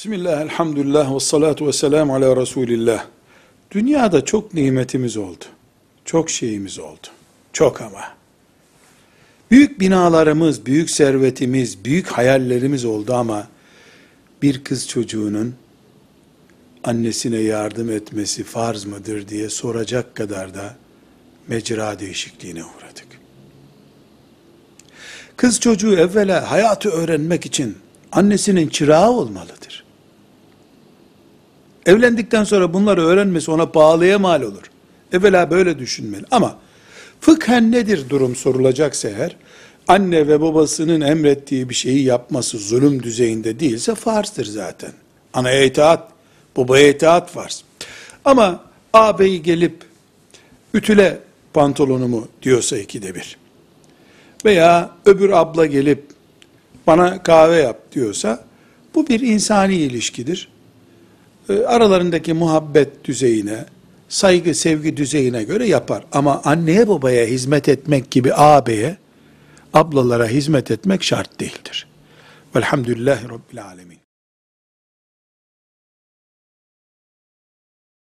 Bismillah, elhamdülillah, ve salatu ve selamu ala Resulillah. Dünyada çok nimetimiz oldu. Çok şeyimiz oldu. Çok ama. Büyük binalarımız, büyük servetimiz, büyük hayallerimiz oldu ama bir kız çocuğunun annesine yardım etmesi farz mıdır diye soracak kadar da mecra değişikliğine uğradık. Kız çocuğu evvela hayatı öğrenmek için annesinin çırağı olmalıdır. Evlendikten sonra bunları öğrenmesi ona pahalıya mal olur. Evvela böyle düşünmeli. Ama fıkhen nedir durum sorulacaksa eğer, anne ve babasının emrettiği bir şeyi yapması zulüm düzeyinde değilse farzdır zaten. Anaya itaat, babaya itaat farz. Ama ağabeyi gelip ütüle pantolonumu diyorsa ikide bir. Veya öbür abla gelip bana kahve yap diyorsa bu bir insani ilişkidir. E, aralarındaki muhabbet düzeyine, saygı, sevgi düzeyine göre yapar. Ama anneye babaya hizmet etmek gibi ağabeye, ablalara hizmet etmek şart değildir. Velhamdülillahi Rabbil Alemin.